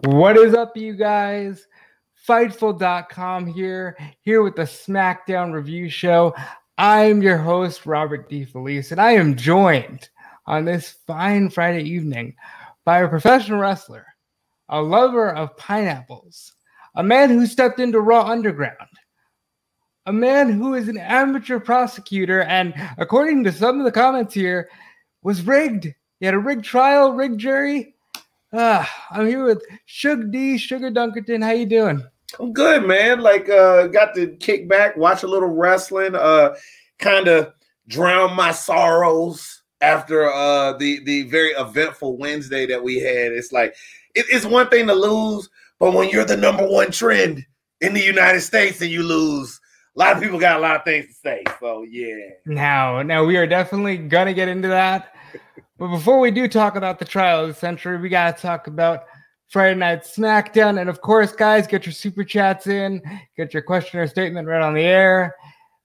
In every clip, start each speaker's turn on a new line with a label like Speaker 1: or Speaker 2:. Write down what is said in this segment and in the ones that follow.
Speaker 1: What is up, you guys? Fightful.com here, here with the SmackDown review show. I'm your host, Robert DeFelice, and I am joined on this fine Friday evening by a professional wrestler, a lover of pineapples, a man who stepped into Raw Underground, a man who is an amateur prosecutor, and according to some of the comments here, was rigged. He had a rigged trial, rigged jury. Ah, I'm here with Sugar D, Sugar Dunkerton. How you doing?
Speaker 2: I'm good, man. Like, uh, got to kick back, watch a little wrestling, uh, kind of drown my sorrows after uh the the very eventful Wednesday that we had. It's like it, it's one thing to lose, but when you're the number one trend in the United States and you lose, a lot of people got a lot of things to say. So yeah.
Speaker 1: Now, now we are definitely gonna get into that. But before we do talk about the trial of the century, we gotta talk about Friday Night SmackDown. And of course, guys, get your super chats in, get your question or statement right on the air.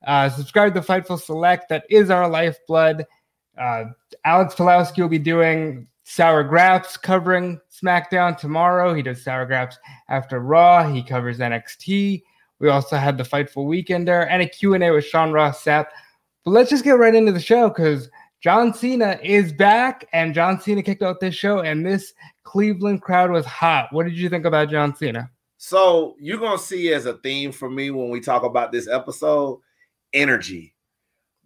Speaker 1: Uh, subscribe to Fightful Select. That is our lifeblood. Uh, Alex Pulowski will be doing Sour Graps covering SmackDown tomorrow. He does Sour Graps after Raw. He covers NXT. We also had the Fightful Weekender and a Q&A with Sean Ross Sapp. But let's just get right into the show because John Cena is back, and John Cena kicked out this show, and this Cleveland crowd was hot. What did you think about John Cena?
Speaker 2: So you're gonna see as a theme for me when we talk about this episode, energy.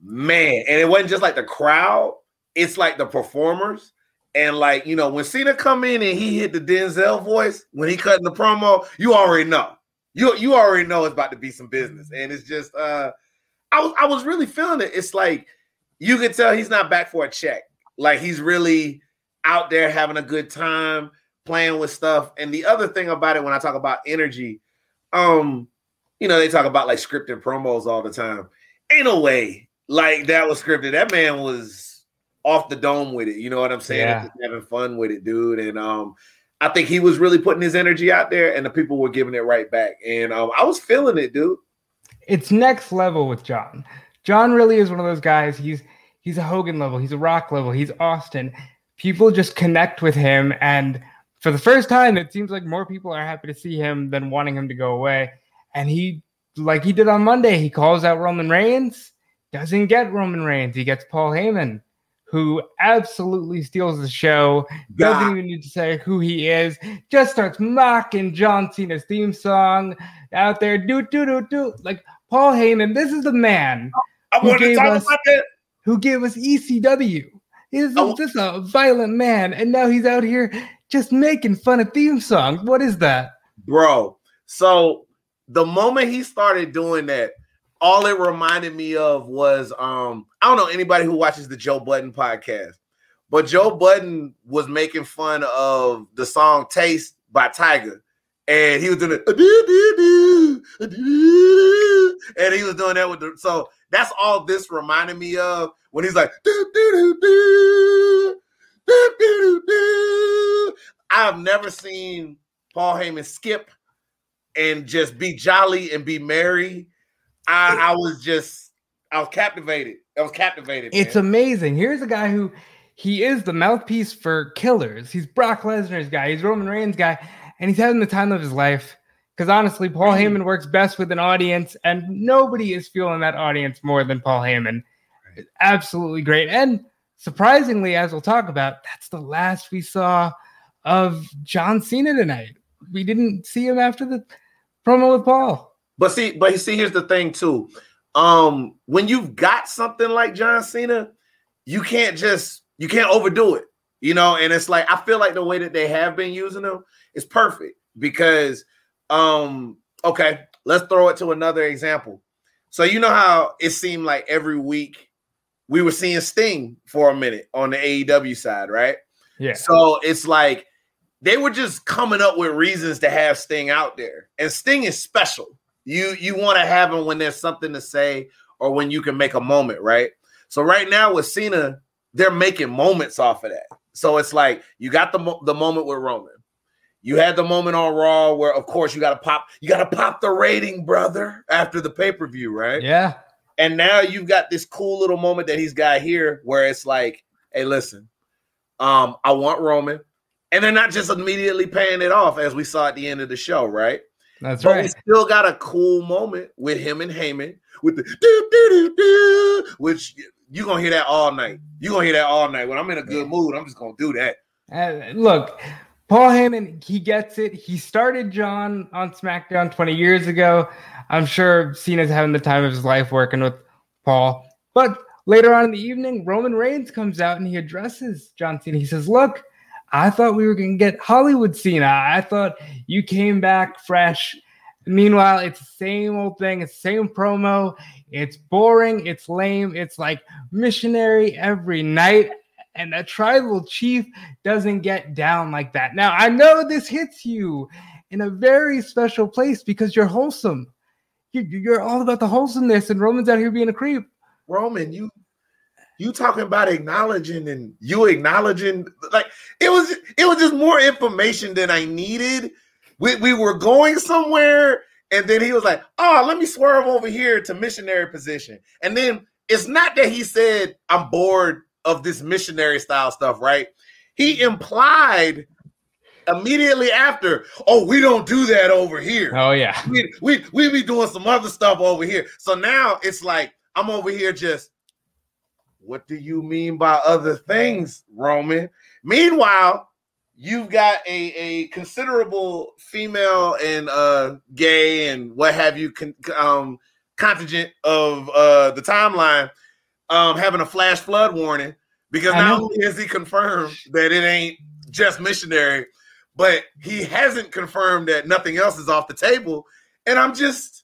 Speaker 2: Man, and it wasn't just like the crowd, it's like the performers. And like, you know, when Cena come in and he hit the Denzel voice when he cutting the promo, you already know. You you already know it's about to be some business. And it's just uh I was I was really feeling it. It's like you could tell he's not back for a check. Like he's really out there having a good time playing with stuff. And the other thing about it, when I talk about energy, um, you know, they talk about like scripted promos all the time. Ain't no way like that was scripted. That man was off the dome with it. You know what I'm saying?
Speaker 1: Yeah.
Speaker 2: Having fun with it, dude. And um, I think he was really putting his energy out there, and the people were giving it right back. And um, I was feeling it, dude.
Speaker 1: It's next level with John. John really is one of those guys. He's he's a Hogan level, he's a Rock level, he's Austin. People just connect with him, and for the first time, it seems like more people are happy to see him than wanting him to go away. And he, like he did on Monday, he calls out Roman Reigns. Doesn't get Roman Reigns. He gets Paul Heyman, who absolutely steals the show. Doesn't
Speaker 2: God.
Speaker 1: even need to say who he is. Just starts mocking John Cena's theme song out there. Do do do do. Like Paul Heyman, this is the man oh,
Speaker 2: I
Speaker 1: Who
Speaker 2: wanted to
Speaker 1: gave
Speaker 2: talk
Speaker 1: us-
Speaker 2: about that.
Speaker 1: who gave us ECW. He's
Speaker 2: Oh.
Speaker 1: just a violent man, and now he's out here just making fun of theme songs. What is that?
Speaker 2: bro. So the moment he started doing that, all it reminded me of was um I don't know anybody who watches the Joe Budden podcast, but Joe Budden was making fun of the song "Taste" by Tyga, and he was doing it, and he was doing that with the so that's all this reminded me of when he's like "Doo-doo-doo-doo, doo-doo-doo-doo." I've never seen Paul Heyman skip and just be jolly and be merry, I, I was just I was captivated. I was captivated.
Speaker 1: It's amazing. Here's a guy who he is the mouthpiece for killers. He's Brock Lesnar's guy. He's Roman Reigns' guy, and he's having the time of his life. Because honestly, Paul
Speaker 2: Right.
Speaker 1: Heyman works best with an audience, and nobody is feeling that audience more than Paul Heyman. It's absolutely great. And surprisingly, as we'll talk about, that's the last we saw of John Cena tonight. We didn't see him after the promo with Paul.
Speaker 2: But see, but see, here's the thing too. Um, when you've got something like John Cena, you can't just you can't overdo it, you know. And it's like I feel like the way that they have been using him is perfect because, um, okay, let's throw it to another example. So you know how it seemed like every week we were seeing Sting for a minute on the AEW side, right?
Speaker 1: Yeah.
Speaker 2: So it's like they were just coming up with reasons to have Sting out there. And Sting is special. You you want to have him when there's something to say or when you can make a moment, right? So right now with Cena, they're making moments off of that. So it's like you got the the moment with Roman. You had the moment on Raw where of course you got to pop you got to pop the rating, brother, after the pay-per-view, right?
Speaker 1: Yeah.
Speaker 2: And now you've got this cool little moment that he's got here where it's like, hey, listen, um, I want Roman. And they're not just immediately paying it off as we saw at the end of the show, right?
Speaker 1: That's
Speaker 2: But we
Speaker 1: right.
Speaker 2: still got a cool moment with him and Heyman with the do do do do, which you're gonna hear that all night. You're gonna hear that all night. When I'm in a good mood, I'm just gonna do that.
Speaker 1: Uh, look, Paul Heyman, he gets it. He started John on SmackDown 20 years ago. I'm sure Cena's having the time of his life working with Paul. But later on in the evening, Roman Reigns comes out and he addresses John Cena. He says, Look, I thought we were going to get Hollywood Cena. I thought you came back fresh. Meanwhile, it's the same old thing, it's the same promo. It's boring, it's lame, it's like missionary every night. And a tribal chief doesn't get down like that. Now, I know this hits you in a very special place because you're wholesome. You- You're all about the wholesomeness, and Roman's out here being a creep.
Speaker 2: Roman, you you talking about acknowledging and you acknowledging like it was it was just more information than I needed. We, we were going somewhere, and then he was like, Oh, let me swerve over here to missionary position. And then it's not that he said, I'm bored of this missionary style stuff, right? He implied immediately after, oh, we don't do that over here
Speaker 1: Oh yeah,
Speaker 2: we, we we be doing some other stuff over here. So now it's like I'm over here just what do you mean by other things, Roman? Meanwhile, you've got a, a considerable female and uh gay and what have you con- um contingent of uh the timeline um having a flash flood warning because
Speaker 1: I
Speaker 2: not
Speaker 1: know.
Speaker 2: only has he confirmed that it ain't just missionary, but he hasn't confirmed that nothing else is off the table. And I'm just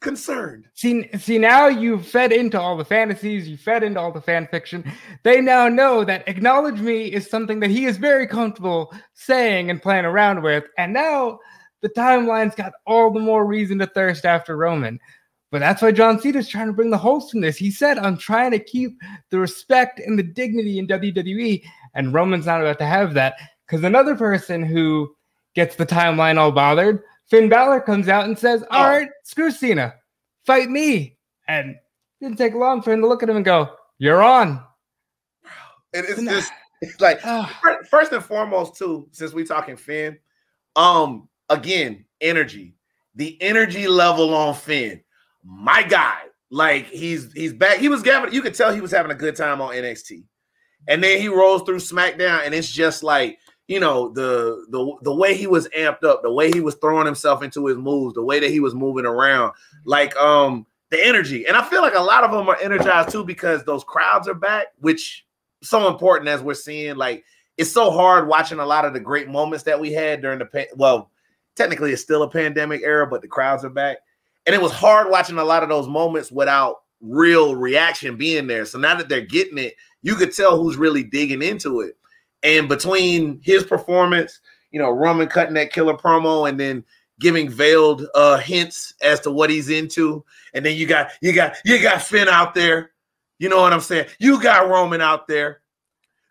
Speaker 2: concerned.
Speaker 1: see, see now you've fed into all the fantasies, you fed into all the fan fiction. They now know that acknowledge me is something that he is very comfortable saying and playing around with, and now the timeline's got all the more reason to thirst after Roman. But that's why John Cena's trying to bring the wholesomeness. He said, I'm trying to keep the respect and the dignity in WWE. And Roman's not about to have that. Because another person who gets the timeline all bothered, Finn Balor comes out and says, All
Speaker 2: Oh.
Speaker 1: right, screw Cena, fight me. And it didn't take long for him to look at him and go, You're on.
Speaker 2: And it's
Speaker 1: Nah.
Speaker 2: just it's like
Speaker 1: Ah,
Speaker 2: first and foremost, too, since we talking Finn, um, again, energy. The energy level on Finn, my guy. Like he's he's back. He was having you could tell he was having a good time on NXT. And then he rolls through SmackDown, and it's just like you know the the the way he was amped up, the way he was throwing himself into his moves, the way that he was moving around, like um the energy. And I feel like a lot of them are energized too because those crowds are back, which so important as we're seeing. Like it's so hard watching a lot of the great moments that we had during the well, technically it's still a pandemic era, but the crowds are back, and it was hard watching a lot of those moments without real reaction being there. So now that they're getting it, you could tell who's really digging into it. And between his performance, you know, Roman cutting that killer promo and then giving veiled uh hints as to what he's into, and then you got you got you got Finn out there. You know what I'm saying? You got Roman out there.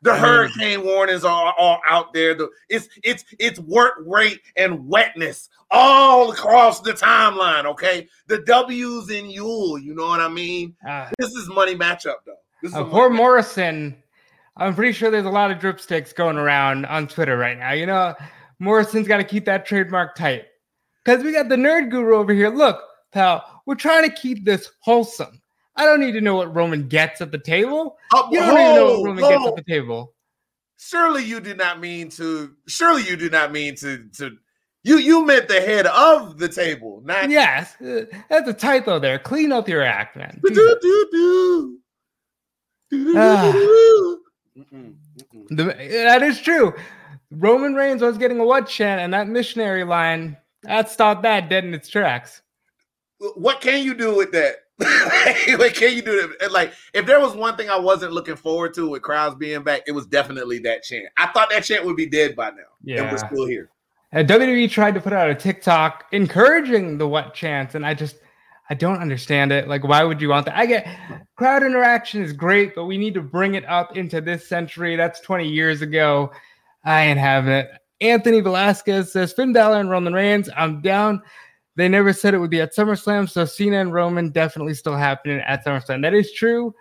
Speaker 2: The hurricane warnings are all out there. The, it's it's it's work rate and wetness all across the timeline. Okay, the W's in Yule. You know what I mean? Uh, this is money matchup though. This
Speaker 1: uh, poor Morrison. I'm pretty sure there's a lot of dripsticks going around on Twitter right now. You know, Morrison's got to keep that trademark tight because we got the nerd guru over here. Look, pal, we're trying to keep this wholesome. I don't need to know what Roman gets at the table. Uh, you don't even know what Roman hold. gets at the table.
Speaker 2: Surely you did not mean to. Surely you did not mean to. To you you meant the head of the table, not
Speaker 1: yes. Uh, that's a typo there. Clean up your act, man. that is true. Roman Reigns was getting a what chant, and that missionary line that stopped that dead in its tracks.
Speaker 2: What can you do with that? what can you do? That? Like, if there was one thing I wasn't looking forward to with crowds being back, it was definitely that chant. I thought that chant would be dead by now. Yeah, and we're still here.
Speaker 1: And WWE tried to put out a TikTok encouraging the what chants, and I just I don't understand it. Like, why would you want that? I get crowd interaction is great, but we need to bring it up into this century. That's 20 years ago. I ain't having it. Anthony Velasquez says Finn Balor and Roman Reigns. I'm down. They never said it would be at SummerSlam, so Cena and Roman definitely still happening at SummerSlam. That is true.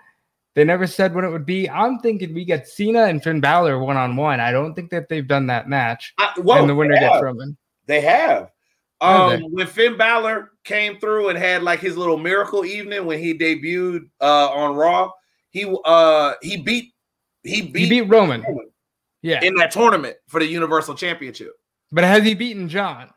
Speaker 1: They never said when it would be. I'm thinking we get Cena and Finn Balor one on one. I don't think that they've done that match.
Speaker 2: Whoa, and the winner gets Roman. They have. Um, when Finn Balor came through and had like his little miracle evening when he debuted uh, on Raw, he uh he beat he beat,
Speaker 1: he beat Roman. Roman. Yeah,
Speaker 2: in that tournament for the Universal Championship.
Speaker 1: But has he beaten John?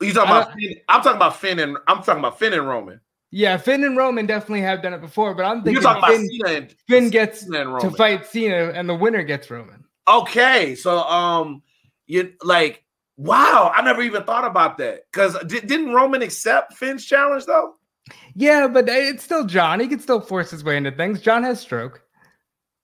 Speaker 2: You talking about? Finn, I'm talking about Finn and I'm talking about Finn and Roman.
Speaker 1: Yeah, Finn and Roman definitely have done it before, but I'm thinking Finn, and, Finn gets Roman to fight Cena and the winner gets Roman.
Speaker 2: Okay, so um, you like Wow, I never even thought about that. Because didn't Roman accept Finn's challenge though?
Speaker 1: Yeah, but it's still John. He can still force his way into things. John has stroke.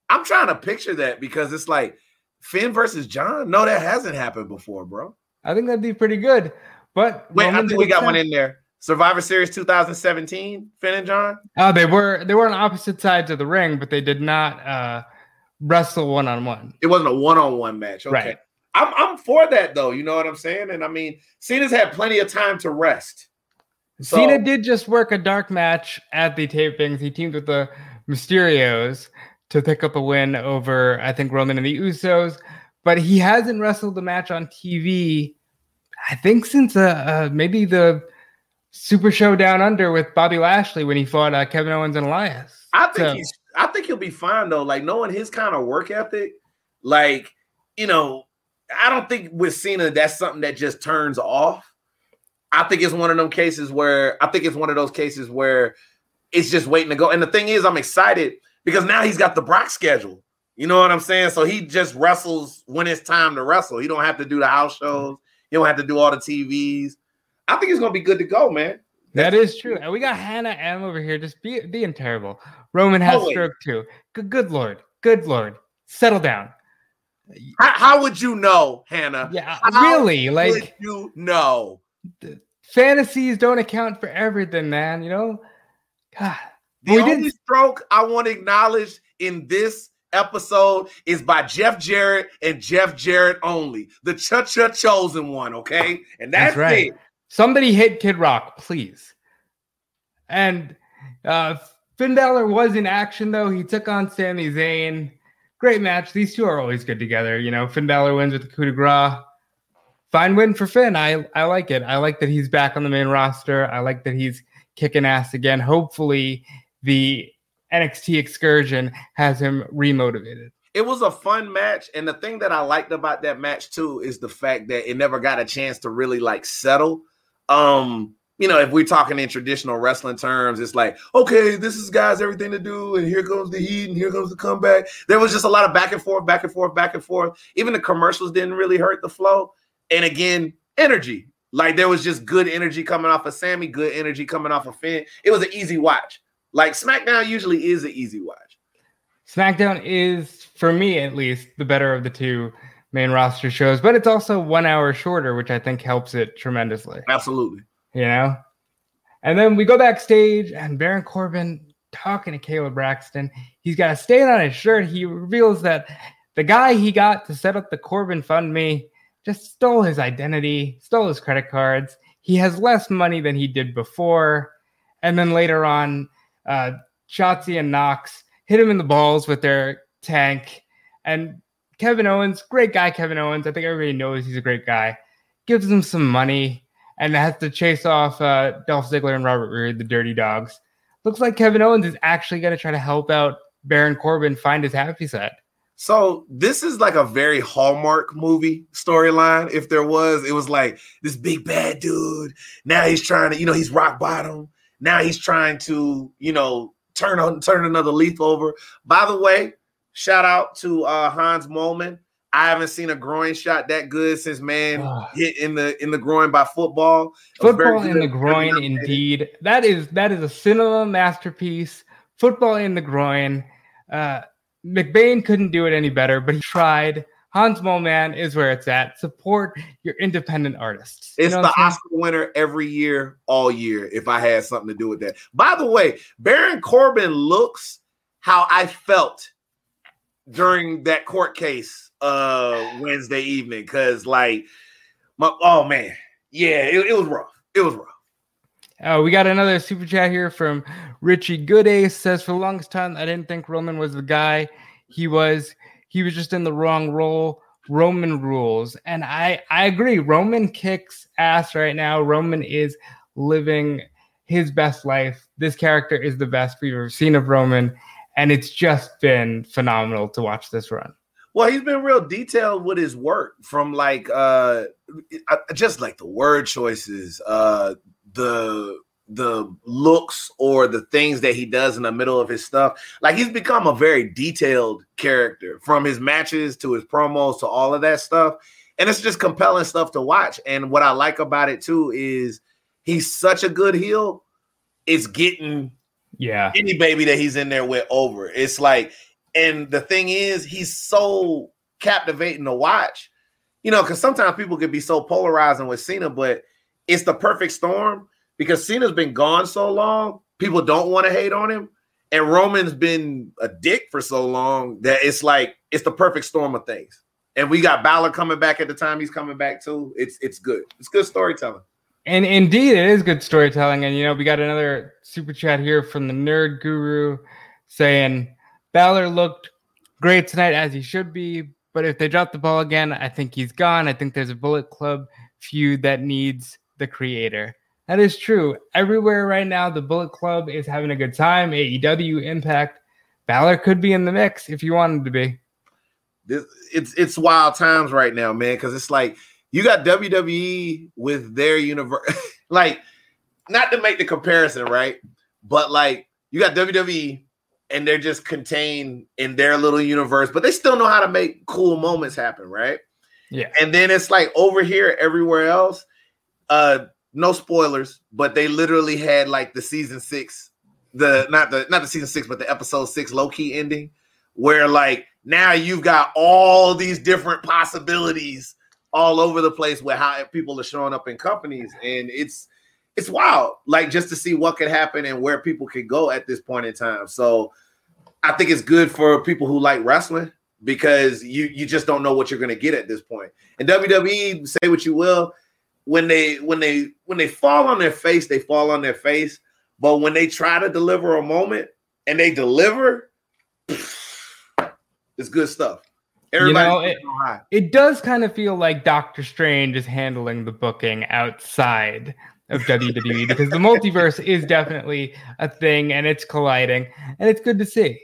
Speaker 2: I'm trying to picture that because it's like Finn versus John. No, that hasn't happened before, bro.
Speaker 1: I think that'd be pretty good. But
Speaker 2: wait, I think we got sense. one in there. Survivor Series 2017, Finn and John.
Speaker 1: Oh, they were they were on opposite sides of the ring, but they did not uh wrestle one on one.
Speaker 2: It wasn't a one on one match. Okay. Right. I'm I'm for that though. You know what I'm saying? And I mean, Cena's had plenty of time to rest.
Speaker 1: So, Cena did just work a dark match at the tapings. He teamed with the Mysterios to pick up a win over, I think, Roman and the Usos. But he hasn't wrestled a match on TV, I think, since uh, uh, maybe the Super Show Down Under with Bobby Lashley when he fought uh, Kevin Owens and Elias.
Speaker 2: I think so, he's. I think he'll be fine though. Like knowing his kind of work ethic, like you know, I don't think with Cena that's something that just turns off. I think it's one of them cases where I think it's one of those cases where it's just waiting to go. And the thing is, I'm excited because now he's got the Brock schedule. You know what I'm saying? So he just wrestles when it's time to wrestle. He don't have to do the house shows. He don't have to do all the TVs. I think it's gonna be good to go, man.
Speaker 1: That is true. And we got Hannah M over here just be, being terrible. Roman has oh, stroke too. Good, good lord. Good lord. Settle down.
Speaker 2: How, how, would you know, Hannah?
Speaker 1: Yeah, how really? Like
Speaker 2: you know,
Speaker 1: fantasies don't account for everything, man. You know,
Speaker 2: God. The we only didn't... stroke I want to acknowledge in this episode is by Jeff Jarrett and Jeff Jarrett only, the cha cha chosen one. Okay, and that's, that's right. It.
Speaker 1: Somebody hit Kid Rock, please. And uh Finn Balor was in action though. He took on Sami Zayn great match. These two are always good together. You know, Finn Balor wins with the coup de grace. Fine win for Finn. I, I like it. I like that he's back on the main roster. I like that he's kicking ass again. Hopefully, the NXT excursion has him remotivated.
Speaker 2: It was a fun match. And the thing that I liked about that match, too, is the fact that it never got a chance to really like settle. Um, you know, if we're talking in traditional wrestling terms, it's like, okay, this is guys everything to do, and here comes the heat, and here comes the comeback. There was just a lot of back and forth, back and forth, back and forth. Even the commercials didn't really hurt the flow. And again, energy. Like there was just good energy coming off of Sami, good energy coming off of Finn. It was an easy watch. Like SmackDown usually is an easy watch.
Speaker 1: SmackDown is, for me at least, the better of the two main roster shows, but it's also one hour shorter, which I think helps it tremendously.
Speaker 2: Absolutely
Speaker 1: you know? And then we go backstage, and Baron Corbin talking to Kayla Braxton. He's got a stain on his shirt. He reveals that the guy he got to set up the Corbin Fund Me just stole his identity, stole his credit cards. He has less money than he did before. And then later on, uh, Shotzi and Nox hit him in the balls with their tank. And Kevin Owens, great guy, Kevin Owens. I think everybody knows he's a great guy. Gives him some money and has to chase off uh, Dolph Ziggler and Robert Roode, the Dirty Dogs. Looks like Kevin Owens is actually going to try to help out Baron Corbin find his happy set.
Speaker 2: So this is like a very Hallmark movie storyline. If there was, it was like this big bad dude. Now he's trying to, you know, he's rock bottom. Now he's trying to, you know, turn on turn another leaf over. By the way, shout out to uh Hans Moleman. I haven't seen a groin shot that good since man hit in the in the groin by football.
Speaker 1: Football in the groin, indeed. That is that is a cinema masterpiece. Football in the groin. Uh, McBain couldn't do it any better, but he tried. Hans Man is where it's at. Support your independent artists.
Speaker 2: You it's the Oscar winner every year, all year, if I had something to do with that. By the way, Baron Corbin looks how I felt during that court case uh Wednesday evening. Cause like my oh man, yeah, it, it was rough. It was rough.
Speaker 1: Uh, we got another super chat here from Richie Goodace says for the longest time I didn't think Roman was the guy he was. He was just in the wrong role. Roman rules, and I I agree. Roman kicks ass right now. Roman is living his best life. This character is the best we've ever seen of Roman, and it's just been phenomenal to watch this run.
Speaker 2: Well, he's been real detailed with his work from like uh just like the word choices, uh the the looks or the things that he does in the middle of his stuff. Like he's become a very detailed character from his matches to his promos to all of that stuff. And it's just compelling stuff to watch. And what I like about it too is he's such a good heel. It's getting
Speaker 1: yeah
Speaker 2: any baby that he's in there with over. It's like, and the thing is, he's so captivating to watch. You know, because sometimes people can be so polarizing with Cena, but it's the perfect storm because Cena's been gone so long, people don't want to hate on him. And Roman's been a dick for so long that it's like it's the perfect storm of things. And we got Balor coming back at the time he's coming back too. It's it's good. It's good storytelling.
Speaker 1: And indeed, it is good storytelling. And you know, we got another super chat here from the Nerd Guru saying Balor looked great tonight as he should be, but if they drop the ball again, I think he's gone. I think there's a Bullet Club feud that needs the creator. That is true. Everywhere right now, the Bullet Club is having a good time. AEW, Impact, Balor could be in the mix if you wanted to be.
Speaker 2: This, it's it's wild times right now, man. Because it's like you got WWE with their universe, like not to make the comparison, right? But like you got WWE and they're just contained in their little universe, but they still know how to make cool moments happen, right?
Speaker 1: Yeah.
Speaker 2: And then it's like over here, everywhere else, uh, no spoilers, but they literally had like the season six, the not the not the season six, but the episode six low key ending, where like now you've got all these different possibilities all over the place with how people are showing up in companies, and it's it's wild, like just to see what could happen and where people could go at this point in time. So I think it's good for people who like wrestling because you you just don't know what you're to get at this point. And WWE, say what you will, when they when they when they fall on their face, they fall on their face. But when they try to deliver a moment and they deliver, it's good stuff.
Speaker 1: Everybody you know, it, it does kind of feel like Doctor Strange is handling the booking outside of WWE because the multiverse is definitely a thing and it's colliding and it's good to see.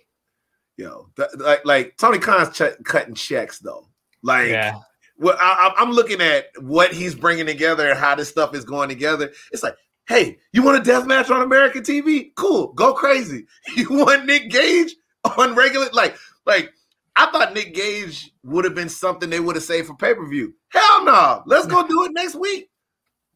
Speaker 2: Yo, th- like like Tony Khan's ch- cutting checks though. Like yeah well, I, am looking at what he's bringing together and how this stuff is going together. It's like, hey, you want a death match on American TV? Cool, go crazy. You want Nick Gage on regular? Like, like I thought Nick Gage would have been something they would have saved for pay per view. Hell no, let's go do it next week.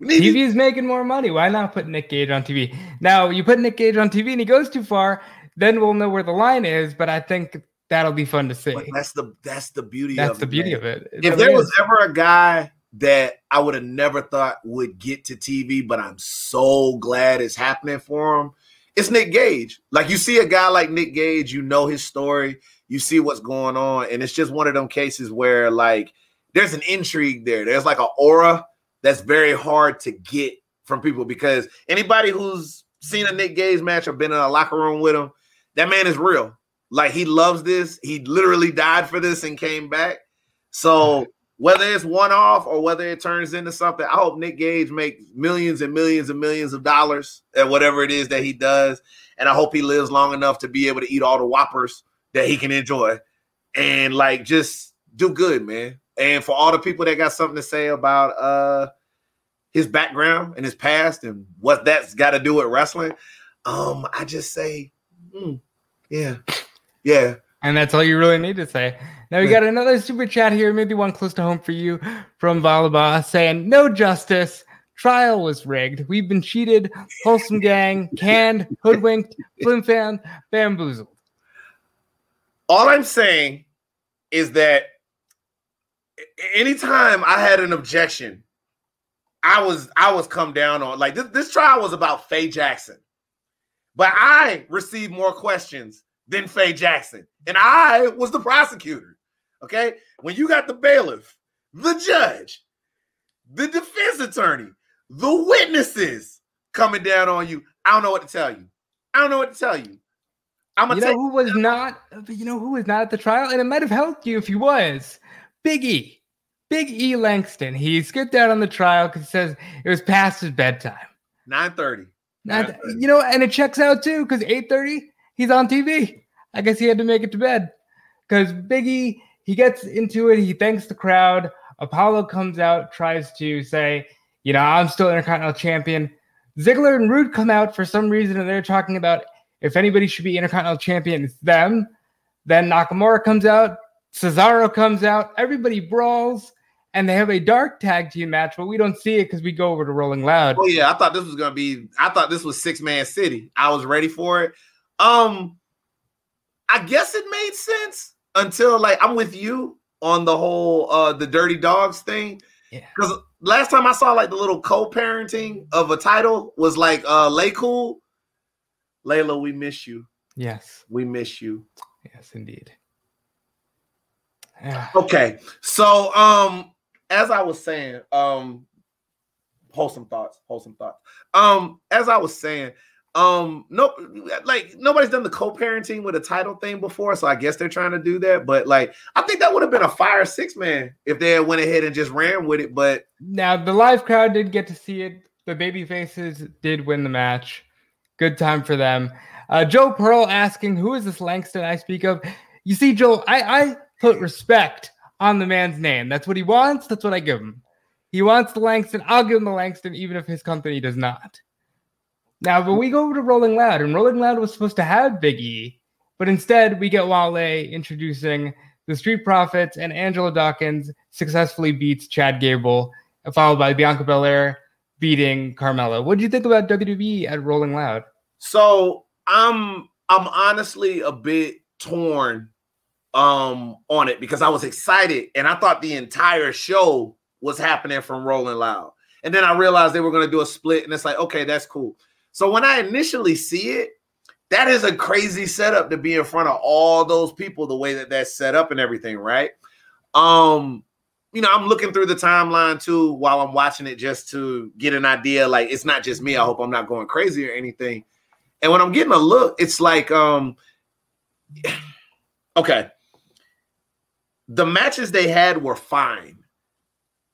Speaker 1: TV is making more money. Why not put Nick Gage on TV? Now you put Nick Gage on TV and he goes too far, then we'll know where the line is. But I think that'll be fun to see.
Speaker 2: But that's the that's the beauty.
Speaker 1: That's the it, beauty man. of it.
Speaker 2: it if there is. was ever a guy that I would have never thought would get to TV, but I'm so glad it's happening for him, it's Nick Gage. Like you see a guy like Nick Gage, you know his story, you see what's going on, and it's just one of them cases where like there's an intrigue there. There's like an aura that's very hard to get from people because anybody who's seen a Nick Gage match or been in a locker room with him, that man is real. Like he loves this. He literally died for this and came back. So whether it's one off or whether it turns into something, I hope Nick Gage makes millions and millions and millions of dollars at whatever it is that he does. And I hope he lives long enough to be able to eat all the whoppers that he can enjoy and like just do good, man. And for all the people that got something to say about uh his background and his past and what that's got to do with wrestling, um, I just say, mm, yeah, yeah.
Speaker 1: And that's all you really need to say. Now we got another super chat here, maybe one close to home for you from Valaba saying, No justice. Trial was rigged. We've been cheated. Wholesome gang, canned, hoodwinked, flim fan, bamboozled.
Speaker 2: All I'm saying is that anytime I had an objection, I was I was come down on like this, this trial was about Faye Jackson. But I received more questions than Faye Jackson. And I was the prosecutor. Okay. When you got the bailiff, the judge, the defense attorney, the witnesses coming down on you, I don't know what to tell you. I don't know what to tell you.
Speaker 1: I'm gonna tell you know who was not, you know who was not at the trial, and it might have helped you if he was. Big E, Big E Langston. He skipped out on the trial because he says it was past his bedtime.
Speaker 2: 9:30.
Speaker 1: You know, and it checks out too because 8:30 he's on TV. I guess he had to make it to bed because Biggie he gets into it. He thanks the crowd. Apollo comes out, tries to say, you know, I'm still Intercontinental Champion. Ziggler and Roode come out for some reason, and they're talking about if anybody should be Intercontinental Champion, it's them. Then Nakamura comes out, Cesaro comes out, everybody brawls, and they have a dark tag team match, but we don't see it because we go over to Rolling Loud.
Speaker 2: Oh yeah, I thought this was gonna be. I thought this was six man city. I was ready for it. Um, I guess it made sense until like I'm with you on the whole uh the dirty dogs thing. Yeah. Because last time I saw like the little co-parenting of a title was like uh Lay Cool. Layla, we miss you.
Speaker 1: Yes.
Speaker 2: We miss you.
Speaker 1: Yes, indeed.
Speaker 2: okay. So um as I was saying, um wholesome thoughts, wholesome thoughts. Um, as I was saying, um, no, like nobody's done the co-parenting with a title thing before, so I guess they're trying to do that. But like, I think that would have been a fire six man if they went ahead and just ran with it. But
Speaker 1: now the live crowd did get to see it. The baby faces did win the match. Good time for them. Uh, Joe Pearl asking, "Who is this Langston I speak of?" You see, Joe, I, I put respect on the man's name. That's what he wants. That's what I give him. He wants the Langston. I'll give him the Langston, even if his company does not. Now, but we go over to Rolling Loud, and Rolling Loud was supposed to have Big E, but instead we get Wale introducing the Street Profits, and Angelo Dawkins successfully beats Chad Gable, followed by Bianca Belair beating Carmella. What do you think about WWE at Rolling Loud?
Speaker 2: So I'm I'm honestly a bit torn um on it because I was excited and I thought the entire show was happening from Rolling Loud. And then I realized they were going to do a split and it's like, okay, that's cool. So when I initially see it, that is a crazy setup to be in front of all those people the way that that's set up and everything, right? Um, you know, I'm looking through the timeline too while I'm watching it just to get an idea. Like, it's not just me. I hope I'm not going crazy or anything. And when I'm getting a look, it's like, um, okay, the matches they had were fine.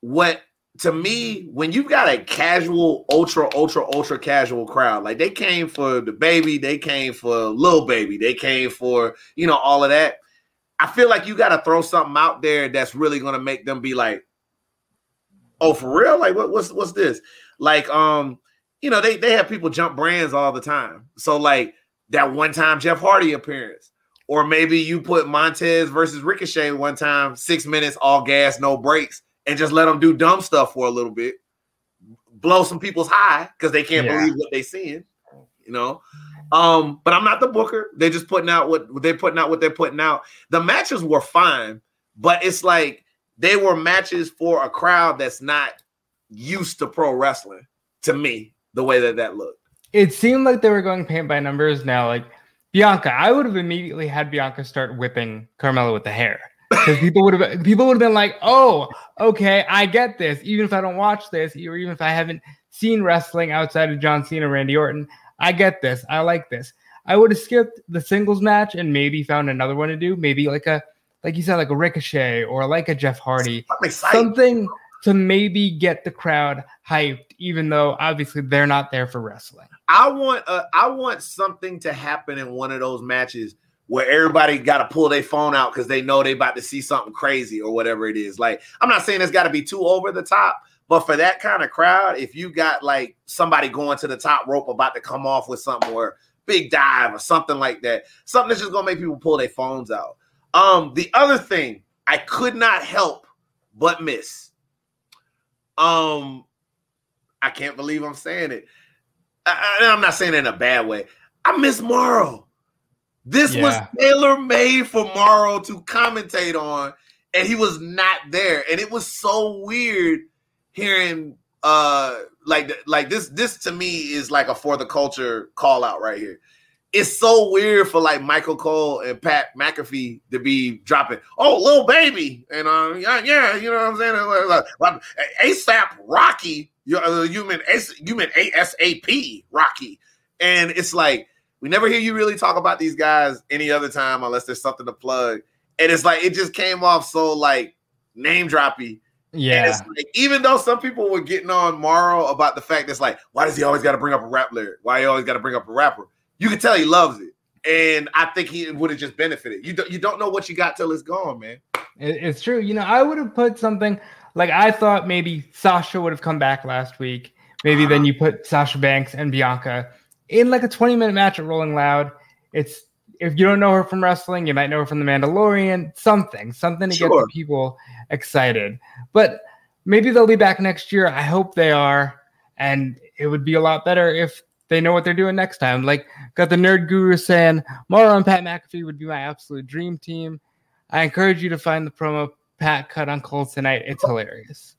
Speaker 2: What to me, when you've got a casual, ultra, ultra, ultra casual crowd, like they came for the baby, they came for Lil Baby, they came for you know all of that. I feel like you got to throw something out there that's really going to make them be like, "Oh, for real? Like what, what's what's this?" Like, um, you know, they they have people jump brands all the time. So like that one time Jeff Hardy appearance, or maybe you put Montez versus Ricochet one time, six minutes, all gas, no brakes and just let them do dumb stuff for a little bit, blow some people's high because they can't yeah. believe what they're seeing, you know. Um, but I'm not the booker. They're just putting out what they're putting out what they're putting out. The matches were fine, but it's like they were matches for a crowd that's not used to pro wrestling to me, the way that that looked.
Speaker 1: it seemed like they were going paint by numbers. Now, like Bianca, I would have immediately had Bianca start whipping Carmella with the hair because people would have people would have been like, "Oh, okay, I get this." Even if I don't watch this, or even if I haven't seen wrestling outside of John Cena, Randy Orton, I get this. I like this. I would have skipped the singles match and maybe found another one to do. Maybe like a, like you said, like a Ricochet or like a Jeff Hardy, something to maybe get the crowd hyped, even though obviously they're not there for wrestling.
Speaker 2: I want, uh, I want something to happen in one of those matches where everybody got to pull their phone out because they know they about to see something crazy or whatever it is. Like, I'm not saying it's got to be too over the top, but for that kind of crowd, if you got like somebody going to the top rope about to come off with something or big dive or something like that, something that's just gonna make people pull their phones out. Um, the other thing I could not help but miss. Um, I can't believe I'm saying it. I, am not saying it in a bad way. I miss Mauro. This yeah. was tailor made for Mauro to commentate on, and he was not there. And it was so weird hearing uh like like this this to me is like a for the culture call out right here. It's so weird for like Michael Cole and Pat McAfee to be dropping, oh, Lil Baby, and uh, yeah, yeah, you know what I'm saying? Like, like, ASAP Rocky, you, uh, you mean you mean ASAP Rocky, and it's like we never hear you really talk about these guys any other time unless there's something to plug. And it's like it just came off so like name droppy.
Speaker 1: Yeah.
Speaker 2: Like, even though some people were getting on Mauro about the fact that's like, why does he always got to bring up a rap lyric? Why he always got to bring up a rapper? You can tell he loves it. And I think he would have just benefited. You don't you don't know what you got till it's gone, man.
Speaker 1: It's true. You know, I would have put something like I thought maybe Sasha would have come back last week. Maybe uh-huh. then you put Sasha Banks and Bianca in like a 20 minute match at Rolling Loud. It's if you don't know her from wrestling, you might know her from The Mandalorian, something, something to sure. get people excited. But maybe they'll be back next year. I hope they are. And it would be a lot better if they know what they're doing next time. Like, got the nerd guru saying Mara and Pat McAfee would be my absolute dream team. I encourage you to find the promo Pat cut on Cole tonight. It's hilarious.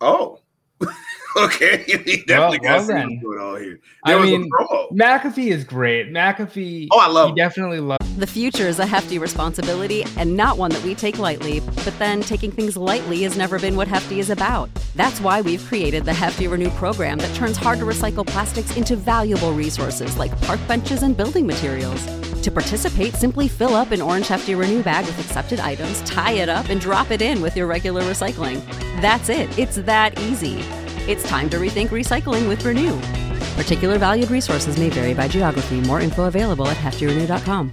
Speaker 2: Oh, okay, he definitely well, got well going on here. There I
Speaker 1: mean, McAfee is great. McAfee.
Speaker 2: Oh, I love. He
Speaker 1: definitely love.
Speaker 3: The future is a hefty responsibility and not one that we take lightly. But then taking things lightly has never been what Hefty is about. That's why we've created the Hefty Renew program that turns hard to recycle plastics into valuable resources like park benches and building materials. To participate, simply fill up an orange Hefty Renew bag with accepted items, tie it up, and drop it in with your regular recycling. That's it. It's that easy. It's time to rethink recycling with Renew. Particular valued resources may vary by geography. More info available at heftyrenew.com.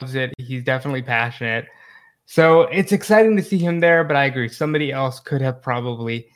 Speaker 1: it. He's definitely passionate. So it's exciting to see him there, but I agree. Somebody else could have probably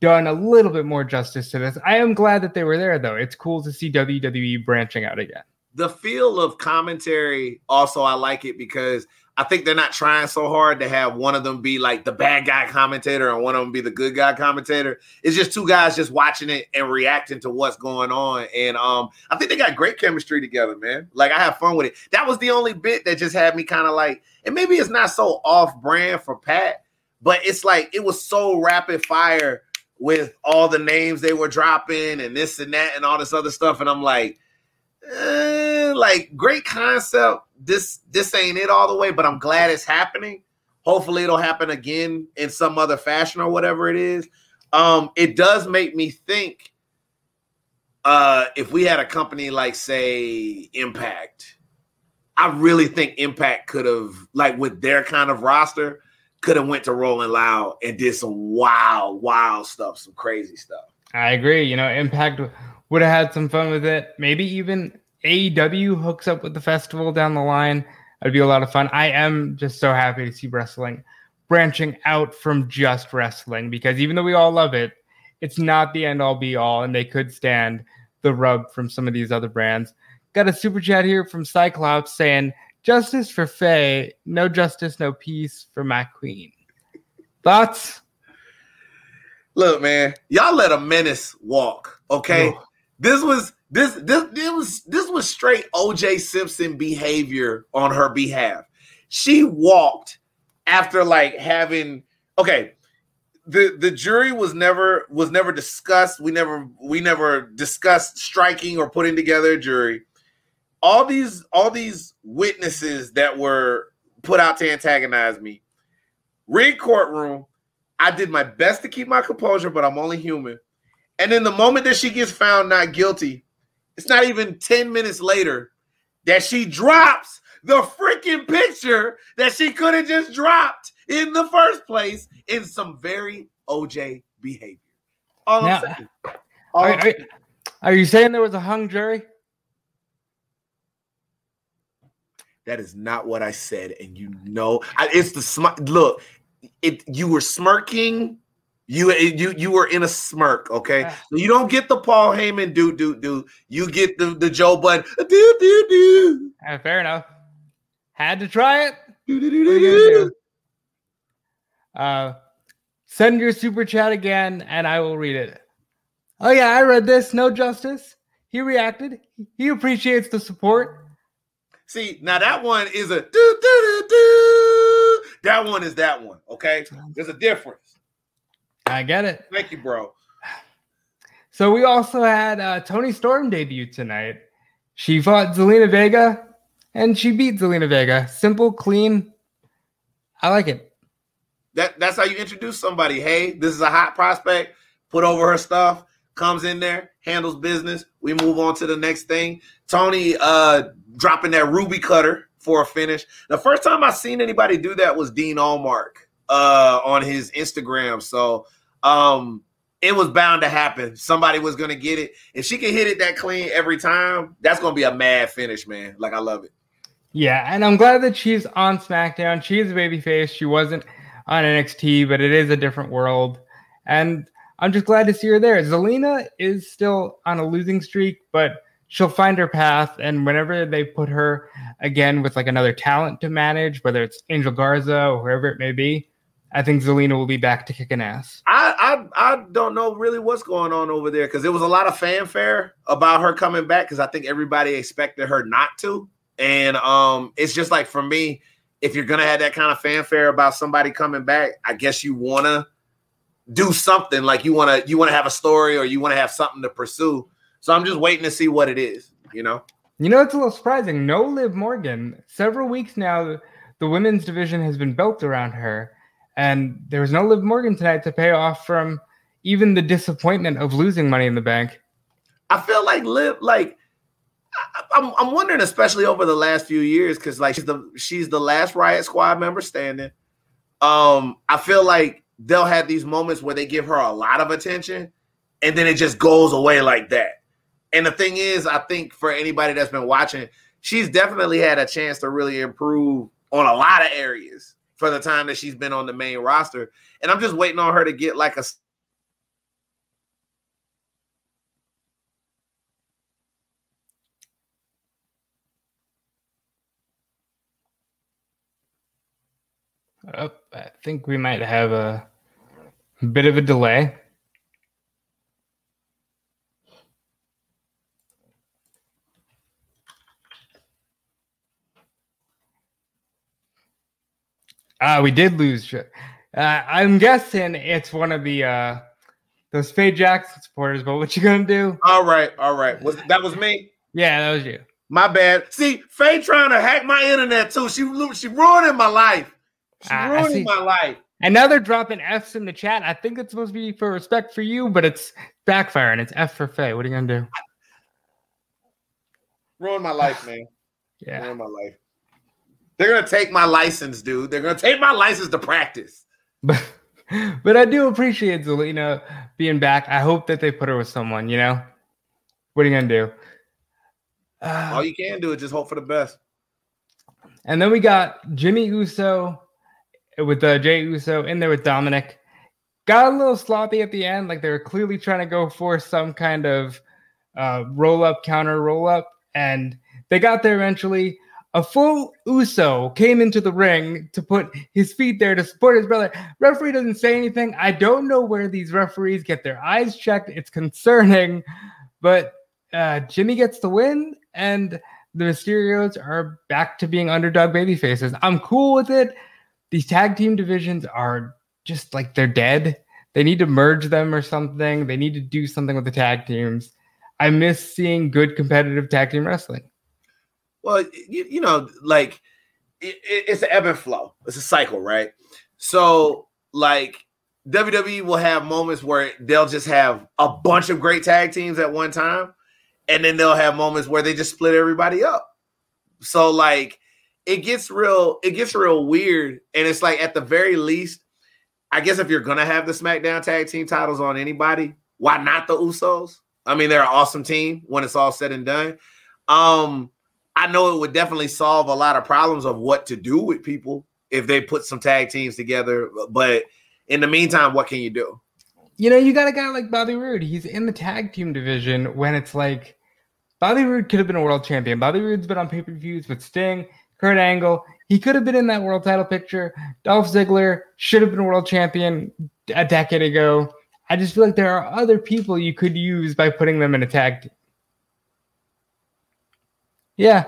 Speaker 1: done a little bit more justice to this. I am glad that they were there, though. It's cool to see WWE branching out again.
Speaker 2: The feel of commentary, also, I like it because I think they're not trying so hard to have one of them be like the bad guy commentator and one of them be the good guy commentator. It's just two guys just watching it and reacting to what's going on. And um, I think they got great chemistry together, man. Like I have fun with it. That was the only bit that just had me kind of like, and maybe it's not so off brand for Pat, but it's like it was so rapid fire with all the names they were dropping and this and that and all this other stuff. And I'm like, eh, like great concept. This this ain't it all the way, but I'm glad it's happening. Hopefully, it'll happen again in some other fashion or whatever it is. Um, it does make me think. Uh, if we had a company like, say, Impact, I really think Impact could have, like, with their kind of roster, could have went to Rolling Loud and did some wild, wild stuff, some crazy stuff.
Speaker 1: I agree. You know, Impact would have had some fun with it. Maybe even AEW hooks up with the festival down the line. It'd be a lot of fun. I am just so happy to see wrestling branching out from just wrestling because even though we all love it, it's not the end all be all, and they could stand the rub from some of these other brands. Got a super chat here from Cyclops saying, Justice for Faye, no justice, no peace for my queen. Thoughts?
Speaker 2: Look, man, y'all let a menace walk. Okay. This was this this this was this was straight OJ Simpson behavior on her behalf. She walked after like having okay. The the jury was never was never discussed. We never we never discussed striking or putting together a jury. All these all these witnesses that were put out to antagonize me. Rig courtroom. I did my best to keep my composure, but I'm only human. And then the moment that she gets found not guilty, it's not even 10 minutes later that she drops the freaking picture that she could have just dropped in the first place in some very OJ behavior. All
Speaker 1: Now-
Speaker 2: I'm saying. All
Speaker 1: Are,
Speaker 2: I'm
Speaker 1: are- are you saying there was a hung jury?
Speaker 2: That is not what I said, and you know I, it's the smart. Look, it you were smirking. You you you were in a smirk. Okay,
Speaker 1: Ah.
Speaker 2: so you don't get the Paul Heyman do do do. You get the the Joe Budden do do do
Speaker 1: Uh, fair enough. Had to try it.
Speaker 2: do do do
Speaker 1: What are
Speaker 2: do
Speaker 1: you gonna
Speaker 2: do.
Speaker 1: do? Uh, send your super chat again, and I will read it. Oh yeah, I read this. No justice. He reacted. He appreciates the support.
Speaker 2: See, now that one is a do do do do. That one is that one. Okay, there's a difference.
Speaker 1: I get it.
Speaker 2: Thank you, bro.
Speaker 1: So we also had uh, Toni Storm debut tonight. She fought Zelina Vega, and she beat Zelina Vega. Simple, clean. I like it.
Speaker 2: That that's how you introduce somebody. Hey, this is a hot prospect. Put over her stuff, comes in there, handles business. We move on to the next thing. Toni uh dropping that ruby cutter for a finish. The first time I seen anybody do that was Dean Allmark uh on his Instagram. So um it was bound to happen. Somebody was gonna get it. If she can hit it that clean every time, that's gonna be a mad finish, man. Like I love it.
Speaker 1: Yeah, and I'm glad that she's on SmackDown. She's a babyface. She wasn't on NXT, but it is a different world. And I'm just glad to see her there. Zelina is still on a losing streak, but she'll find her path. And whenever they put her again with like another talent to manage, whether it's Angel Garza or whoever it may be, I think Zelina will be back to kicking ass.
Speaker 2: I I I don't know really what's going on over there because there was a lot of fanfare about her coming back because I think everybody expected her not to, and um, it's just like for me, if you're gonna have that kind of fanfare about somebody coming back, I guess you wanna do something like you wanna you wanna have a story or you wanna have something to pursue. So I'm just waiting to see what it is, you know.
Speaker 1: You know, it's a little surprising. No Liv Morgan. Several weeks now, the women's division has been built around her, and there was no Liv Morgan tonight to pay off from even the disappointment of losing Money in the Bank.
Speaker 2: I feel like Liv, like I, I'm I'm wondering, especially over the last few years, because like she's the she's the last Riot Squad member standing. Um, I feel like they'll have these moments where they give her a lot of attention, and then it just goes away like that. And the thing is, I think for anybody that's been watching, she's definitely had a chance to really improve on a lot of areas for the time that she's been on the main roster. And I'm just waiting on her to get like a
Speaker 1: Oh, I think we might have a bit of a delay. Uh, we did lose. Uh, I'm guessing it's one of the uh, those Faye Jackson supporters. But what you gonna do?
Speaker 2: all right, all right. Was that was me?
Speaker 1: Yeah, that was you.
Speaker 2: My bad. See, Faye trying to hack my internet too. She she ruining my life. She
Speaker 1: I
Speaker 2: ruining my life.
Speaker 1: And now they're dropping F's in the chat. I think it's supposed to be for respect for you, but it's backfiring. It's F for Faye. What are you gonna do?
Speaker 2: Ruin my life, man.
Speaker 1: Yeah.
Speaker 2: Ruin my life. They're gonna take my license, dude. They're gonna take my license to practice.
Speaker 1: But but I do appreciate Zelina being back. I hope that they put her with someone, you know? What are you gonna do? Uh,
Speaker 2: All you can do is just hope for the best.
Speaker 1: and then we got Jimmy Uso with uh, Jey Uso in there with Dominic. Got a little sloppy at the end, like they were clearly trying to go for some kind of uh, roll up, counter, roll up, and they got there eventually. A full Uso came into the ring to put his feet there to support his brother. Referee doesn't say anything. I don't know where these referees get their eyes checked. It's concerning, but uh, Jimmy gets the win, and the Mysterios are back to being underdog baby faces. I'm cool with it. These tag team divisions are just like they're dead. They need to merge them or something. They need to do something with the tag teams. I miss seeing good competitive tag team wrestling.
Speaker 2: Well, you, you know, like it, it's an ebb and flow. It's a cycle, right? So, like WWE will have moments where they'll just have a bunch of great tag teams at one time, and then they'll have moments where they just split everybody up. So, like, it gets real, it gets real weird, and it's like at the very least, I guess if you're gonna have the SmackDown tag team titles on anybody, why not the Usos? I mean, they're an awesome team when it's all said and done. Um, I know it would definitely solve a lot of problems of what to do with people if they put some tag teams together. But in the meantime, what can you do?
Speaker 1: You know, you got a guy like Bobby Roode. He's in the tag team division when it's like Bobby Roode could have been a world champion. Bobby Roode's been on pay per views with Sting, Kurt Angle. He could have been in that world title picture. Dolph Ziggler should have been world champion a decade ago. I just feel like there are other people you could use by putting them in a tag team. Yeah,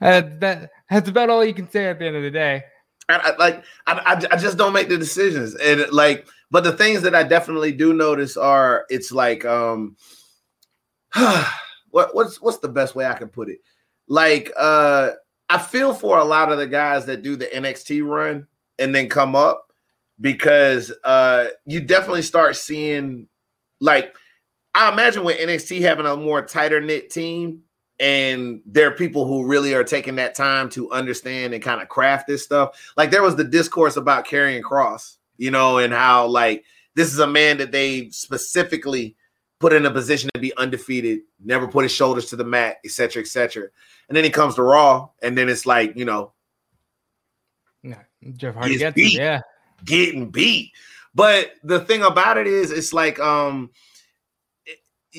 Speaker 1: uh, that that's about all you can say at the end of the day.
Speaker 2: I, like I, I just don't make the decisions. And like but the things that i definitely do notice are it's like um what what's what's the best way i can put it? Like uh i feel for a lot of the guys that do the nxt run and then come up because uh you definitely start seeing like i imagine with nxt having a more tighter knit team and there are people who really are taking that time to understand and kind of craft this stuff. Like there was the discourse about Karrion Kross, you know, and how like this is a man that they specifically put in a position to be undefeated, never put his shoulders to the mat, etc., etc. And then he comes to Raw, and then it's like, you know,
Speaker 1: yeah, Jeff Hardy gets beat, yeah,
Speaker 2: getting beat. But the thing about it is, it's like, um,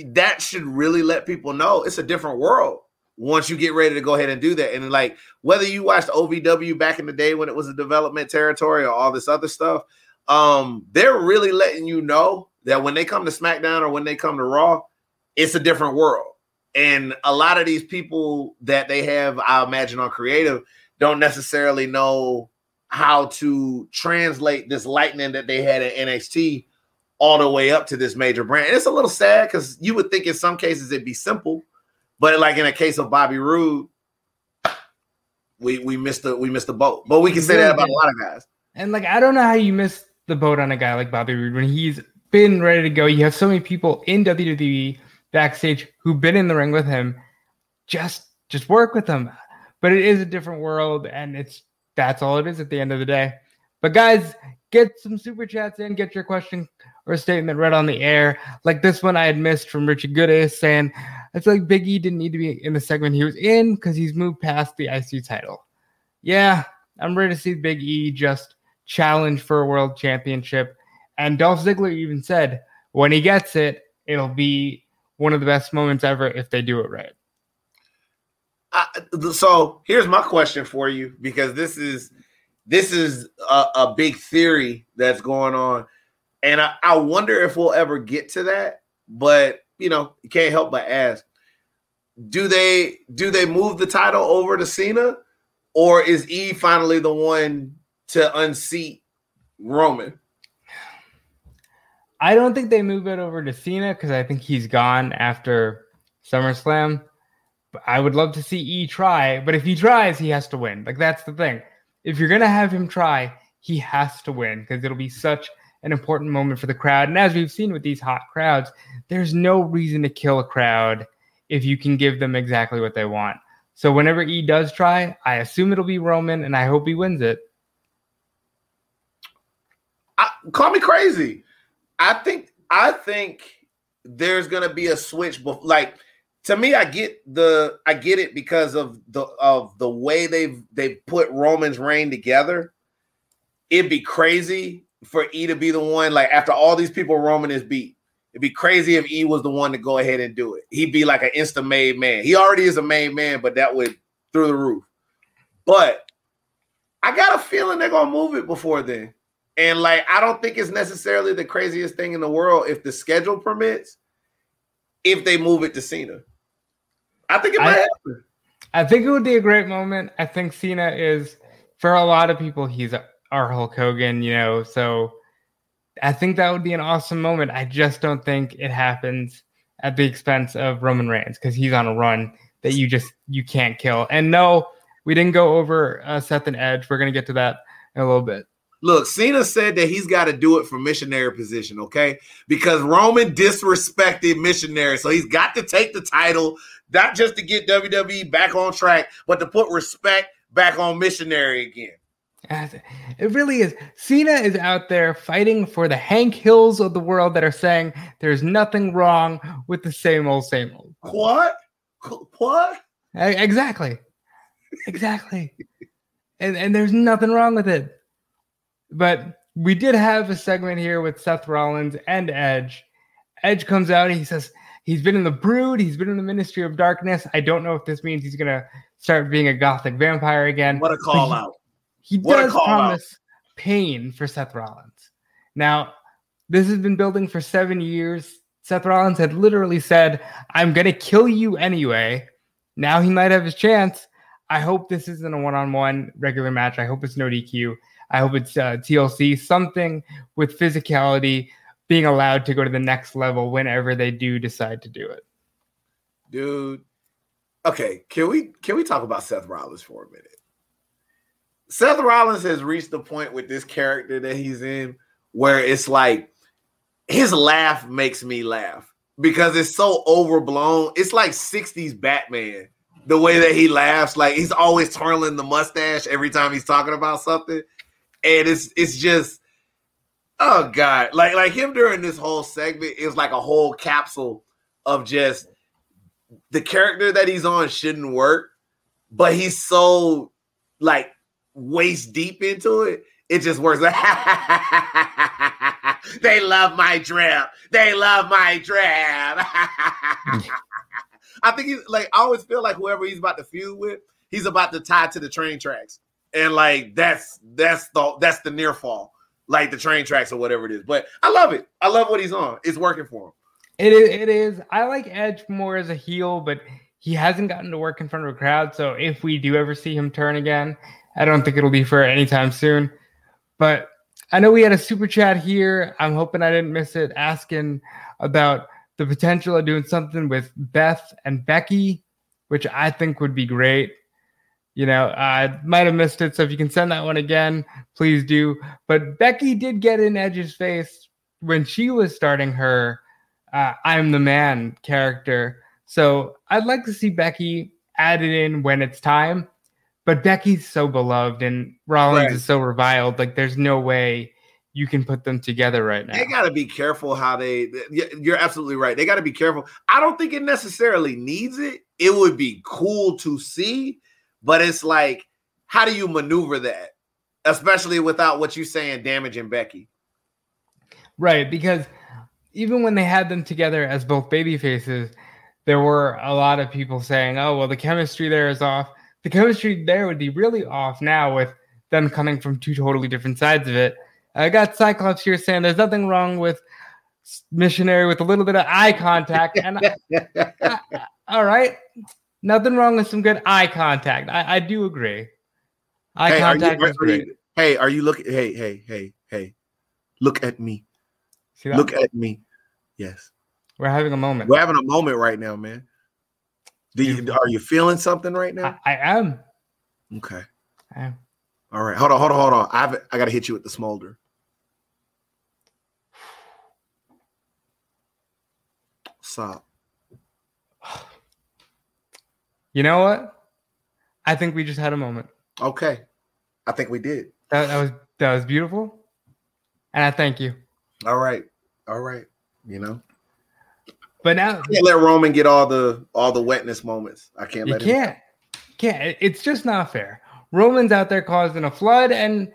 Speaker 2: that should really let people know it's a different world once you get ready to go ahead and do that. And like whether you watched OVW back in the day when it was a development territory or all this other stuff, um, they're really letting you know that when they come to SmackDown or when they come to Raw, it's a different world. And a lot of these people that they have, I imagine, on creative don't necessarily know how to translate this lightning that they had at NXT all the way up to this major brand. And it's a little sad because you would think in some cases it'd be simple, but like in a case of Bobby Roode, we we missed the we missed the boat. But we can say that about a lot of guys.
Speaker 1: And like I don't know how you miss the boat on a guy like Bobby Roode when he's been ready to go. You have so many people in WWE backstage who've been in the ring with him. Just just work with them. But it is a different world, and it's that's all it is at the end of the day. But guys, get some super chats in, get your question or a statement read on the air. Like this one I had missed from Richard Goodis saying, I feel like Big E didn't need to be in the segment he was in because he's moved past the IC title. Yeah, I'm ready to see Big E just challenge for a world championship. And Dolph Ziggler even said, when he gets it, it'll be one of the best moments ever if they do it right.
Speaker 2: So here's my question for you because this is this is a, a big theory that's going on and I, I wonder if we'll ever get to that. But you know, you can't help but ask: Do they do they move the title over to Cena, or is E finally the one to unseat Roman?
Speaker 1: I don't think they move it over to Cena because I think he's gone after SummerSlam. But I would love to see E try, but if he tries, he has to win. Like that's the thing. If you're gonna have him try, he has to win because it'll be such an important moment for the crowd. And as we've seen with these hot crowds, there's no reason to kill a crowd if you can give them exactly what they want. So whenever E does try, I assume it'll be Roman, and I hope he wins it.
Speaker 2: I, call me crazy. I think I think there's gonna be a switch. Like to me, I get the I get it because of the of the way they've they've put Roman's reign together. It'd be crazy for E to be the one, like after all these people Roman is beat, It'd be crazy if E was the one to go ahead and do it. He'd be like an instant made man. He already is a made man, but that would through the roof. But I got a feeling they're gonna move it before then. And like, I don't think it's necessarily the craziest thing in the world if the schedule permits, if they move it to Cena. I think it might
Speaker 1: I-
Speaker 2: happen.
Speaker 1: I think it would be a great moment. I think Cena is, for a lot of people, he's our Hulk Hogan, you know. So I think that would be an awesome moment. I just don't think it happens at the expense of Roman Reigns because he's on a run that you just you can't kill. And no, we didn't go over uh, Seth and Edge. We're gonna get to that in a little bit.
Speaker 2: Look, Cena said that he's got to do it for missionary position, okay? Because Roman disrespected missionary. So he's got to take the title, not just to get WWE back on track, but to put respect back on missionary again.
Speaker 1: It really is. Cena is out there fighting for the Hank Hills of the world that are saying there's nothing wrong with the same old, same old.
Speaker 2: What? What?
Speaker 1: Exactly. Exactly. and and there's nothing wrong with it. But we did have a segment here with Seth Rollins and Edge. Edge comes out and he says he's been in the brood, he's been in the ministry of darkness. I don't know if this means he's gonna start being a gothic vampire again.
Speaker 2: What a call out.
Speaker 1: He
Speaker 2: What
Speaker 1: does
Speaker 2: call out.
Speaker 1: promise pain for Seth Rollins. Now, this has been building for seven years. Seth Rollins had literally said, I'm going to kill you anyway. Now he might have his chance. I hope this isn't a one on one regular match. I hope it's no DQ. I hope it's uh, TLC, something with physicality being allowed to go to the next level whenever they do decide to do it.
Speaker 2: Dude. Okay, can we can we talk about Seth Rollins for a minute? Seth Rollins has reached the point with this character that he's in where it's like his laugh makes me laugh because it's so overblown. It's like 60s Batman. The way that he laughs, like he's always twirling the mustache every time he's talking about something. And it's it's just oh god. Like like him during this whole segment is like a whole capsule of just the character that he's on shouldn't work, but he's so like waist deep into it. It just works. they love my drip. They love my drip. I think he's like I always feel like whoever he's about to feud with, he's about to tie to the train tracks. And like that's that's the that's the near fall, like the train tracks or whatever it is. But I love it. I love what he's on. It's working for him.
Speaker 1: It is. It is. I like Edge more as a heel, but he hasn't gotten to work in front of a crowd. So if we do ever see him turn again, I don't think it'll be for anytime soon. But I know we had a super chat here. I'm hoping I didn't miss it, asking about the potential of doing something with Beth and Becky, which I think would be great. You know, I might have missed it. So if you can send that one again, please do. But Becky did get in Edge's face when she was starting her uh, I'm the man character. So I'd like to see Becky added in when it's time. But Becky's so beloved and Rollins
Speaker 2: Right.
Speaker 1: is so reviled. Like there's no way you can put them together right now.
Speaker 2: They got to be careful how they. You're absolutely right. They got to be careful. I don't think it necessarily needs it. It would be cool to see, but it's like, how do you maneuver that, especially without what you're saying damaging Becky?
Speaker 1: Right, because even when they had them together as both baby faces, there were a lot of people saying, "Oh, well, the chemistry there is off." The chemistry there would be really off now with them coming from two totally different sides of it. I got Cyclops here saying there's nothing wrong with missionary with a little bit of eye contact, and I- I- all right, nothing wrong with some good eye contact. I, I do agree. Eye
Speaker 2: Hey, are you-
Speaker 1: contact
Speaker 2: are you- hey, are you looking? Hey, hey, hey, hey, look at me.
Speaker 1: See that?
Speaker 2: Look at me. Yes,
Speaker 1: We're having a moment.
Speaker 2: we're having a moment right now, man. Do you are you feeling something right now?
Speaker 1: I, I am.
Speaker 2: Okay.
Speaker 1: I am.
Speaker 2: All right. Hold on. Hold on. Hold on. I've I got to hit you with the smolder. Stop.
Speaker 1: You know what? I think we just had a moment.
Speaker 2: Okay. I think we did.
Speaker 1: That, that was that was beautiful, and I thank you.
Speaker 2: All right. All right. You know,
Speaker 1: But now
Speaker 2: I can't let Roman get all the all the wetness moments. I can't
Speaker 1: you can't, can't. It's just not fair. Roman's out there causing a flood, and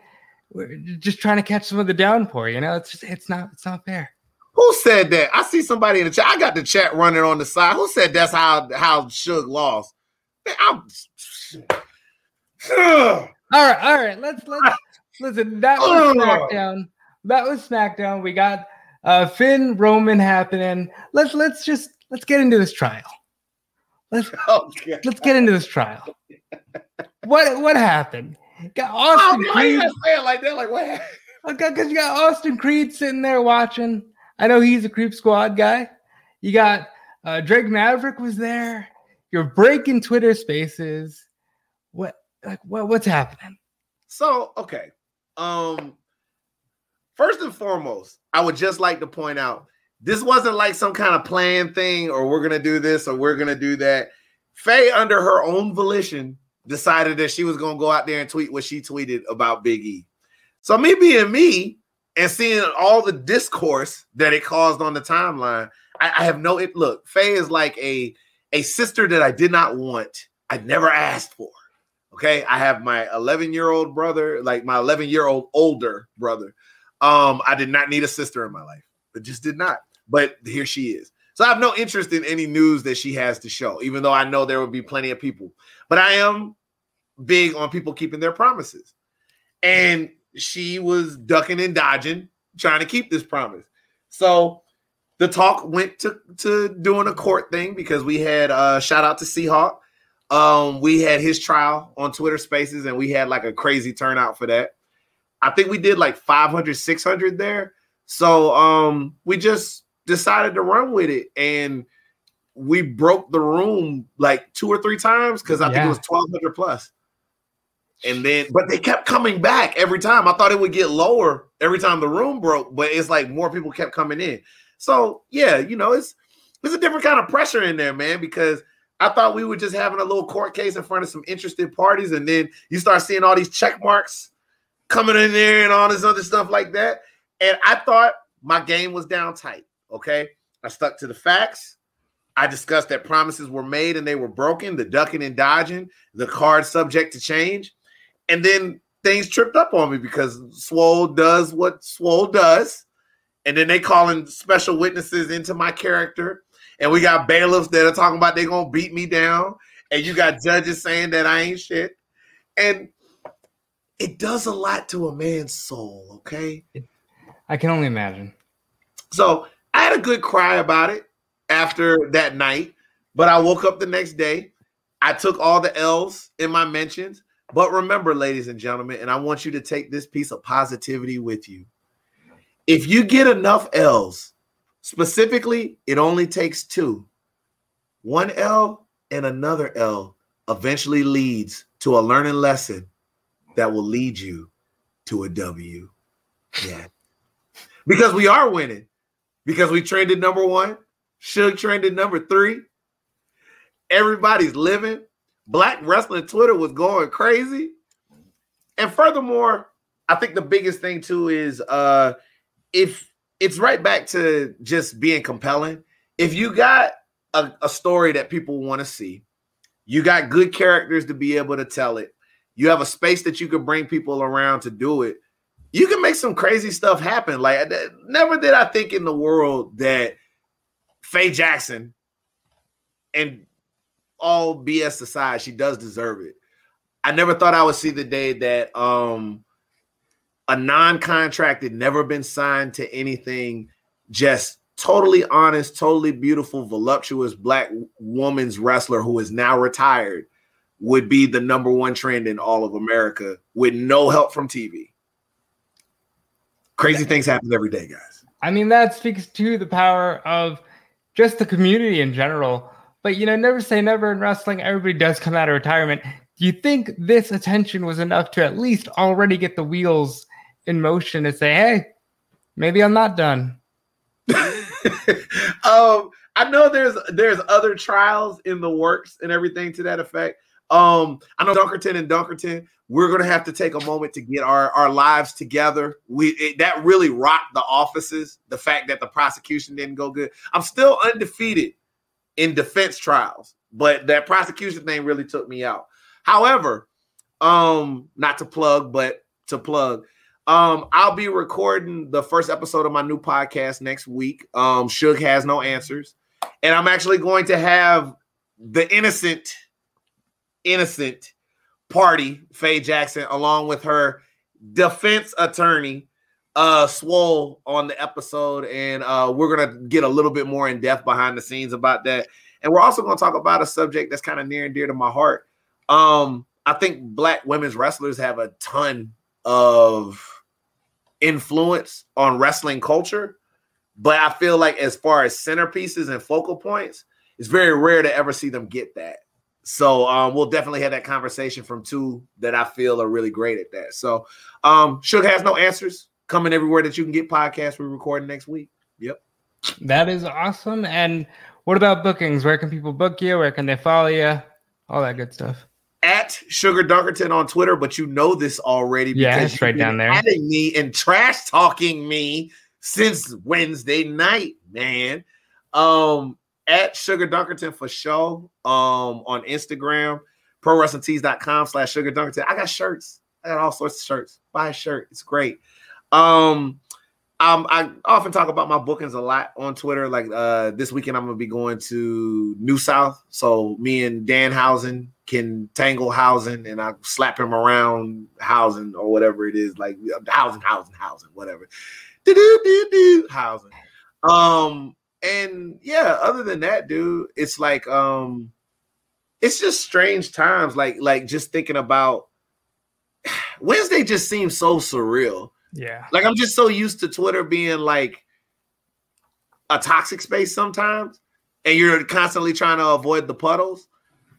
Speaker 1: we're just trying to catch some of the downpour. You know, it's just it's not it's not fair.
Speaker 2: Who said that? I see somebody in the chat. I got the chat running on the side. Who said that's how how Suge lost? I'm
Speaker 1: all right, all right. Let's let's listen. That was SmackDown. That was SmackDown. We got uh Finn Roman happening. Let's let's just let's get into this trial. Let's okay. let's get into this trial. What what happened? Got Austin
Speaker 2: oh, Creed. Say it like that. Like what?
Speaker 1: Okay, because you got Austin Creed sitting there watching. I know he's a Creep Squad guy. You got uh, Drake Maverick was there. You're breaking Twitter Spaces. What like what what's happening?
Speaker 2: So okay, um, first and foremost, I would just like to point out this wasn't like some kind of plan thing, or we're gonna do this, or we're gonna do that. Faye, under her own volition, decided that she was gonna go out there and tweet what she tweeted about Big E. So me being me and seeing all the discourse that it caused on the timeline, I, I have no it. Look, Faye is like a a sister that I did not want. I never asked for. Okay, I have my 11 year old brother, like my 11 year old older brother. Um, I did not need a sister in my life, but just did not. But here she is. So I have no interest in any news that she has to show, even though I know there would be plenty of people. But I am big on people keeping their promises. And she was ducking and dodging, trying to keep this promise. So the talk went to, to doing a court thing because we had uh shout out to Seahawk um, we had his trial on Twitter Spaces, and we had like a crazy turnout for that. I think we did like 500, 600 there. So um, we just decided to run with it, and we broke the room like two or three times because I yeah. think it was 1200 plus. And then, but they kept coming back every time. I thought it would get lower every time the room broke, but it's like more people kept coming in. So yeah, you know, it's there's a different kind of pressure in there, man, because I thought we were just having a little court case in front of some interested parties, and then you start seeing all these check marks coming in there and all this other stuff like that. And I thought my game was down tight. Okay. I stuck to the facts. I discussed that promises were made and they were broken, the ducking and dodging, the card subject to change. And then things tripped up on me because Swole does what Swole does. And then they calling special witnesses into my character and we got bailiffs that are talking about they're gonna beat me down, and you got judges saying that I ain't shit, and it does a lot to a man's soul. Okay,
Speaker 1: I can only imagine.
Speaker 2: So I had a good cry about it after that night, but I woke up the next day. I took all the L's in my mentions. But remember, ladies and gentlemen, and I want you to take this piece of positivity with you. If you get enough L's, Specifically, it only takes two. One L and another L eventually leads to a learning lesson that will lead you to a W. Yeah. because we are winning. Because we trended number one. Suge trended number three. Everybody's living. Black wrestling Twitter was going crazy. And furthermore, I think the biggest thing too is uh if it's right back to just being compelling. If you got a, a story that people want to see, you got good characters to be able to tell it, you have a space that you can bring people around to do it, you can make some crazy stuff happen. Like, never did I think in the world that Faye Jackson, and all BS aside, she does deserve it. I never thought I would see the day that um a non-contracted, never been signed to anything, just totally honest, totally beautiful, voluptuous black woman's wrestler who is now retired would be the number one trend in all of America with no help from TV. Crazy things happen every day, guys.
Speaker 1: I mean, that speaks to the power of just the community in general. But you know, never say never in wrestling. Everybody does come out of retirement. Do you think this attention was enough to at least already get the wheels in motion to say, hey, maybe I'm not done.
Speaker 2: um, I know there's there's other trials in the works and everything to that effect. Um, I know Dunkerton and Dunkerton, we're gonna have to take a moment to get our, our lives together. We it, that really rocked the offices, the fact that the prosecution didn't go good. I'm still undefeated in defense trials, but that prosecution thing really took me out. However, um, not to plug, but to plug, Um, I'll be recording the first episode of my new podcast next week. Um, Suge has no answers, and I'm actually going to have the innocent, innocent party, Faye Jackson, along with her defense attorney, uh, Swole, on the episode, and uh, we're gonna get a little bit more in depth behind the scenes about that, and we're also gonna talk about a subject that's kind of near and dear to my heart. Um, I think black women's wrestlers have a ton of influence on wrestling culture, but I feel like as far as centerpieces and focal points, it's very rare to ever see them get that. So um, we'll definitely have that conversation from two that I feel are really great at that. So um, Suge has no answers coming everywhere that you can get podcasts. We're recording next week. Yep.
Speaker 1: That is awesome. And what about bookings? Where can people book you? Where can they follow you? All that good stuff
Speaker 2: at Sugar Dunkerton on Twitter, but you know this already
Speaker 1: because yeah, it's right down there.
Speaker 2: Adding me and trash talking me since Wednesday night, man. Um, at Sugar Dunkerton for show. Um, on Instagram, prowrestlingtees.com slash Sugar Dunkerton. I got shirts. I got all sorts of shirts. Buy a shirt. It's great. Um, um, I often talk about my bookings a lot on Twitter. Like uh, this weekend, I'm gonna be going to New South. So me and Danhausen can tangle housing, and I slap him around housing or whatever it is, like housing, housing, housing, whatever. Do do do do housing. Um, and yeah, other than that, dude, it's like um, it's just strange times. Like like just thinking about Wednesday just seems so surreal
Speaker 1: yeah.
Speaker 2: Like I'm just so used to Twitter being like a toxic space sometimes, and you're constantly trying to avoid the puddles.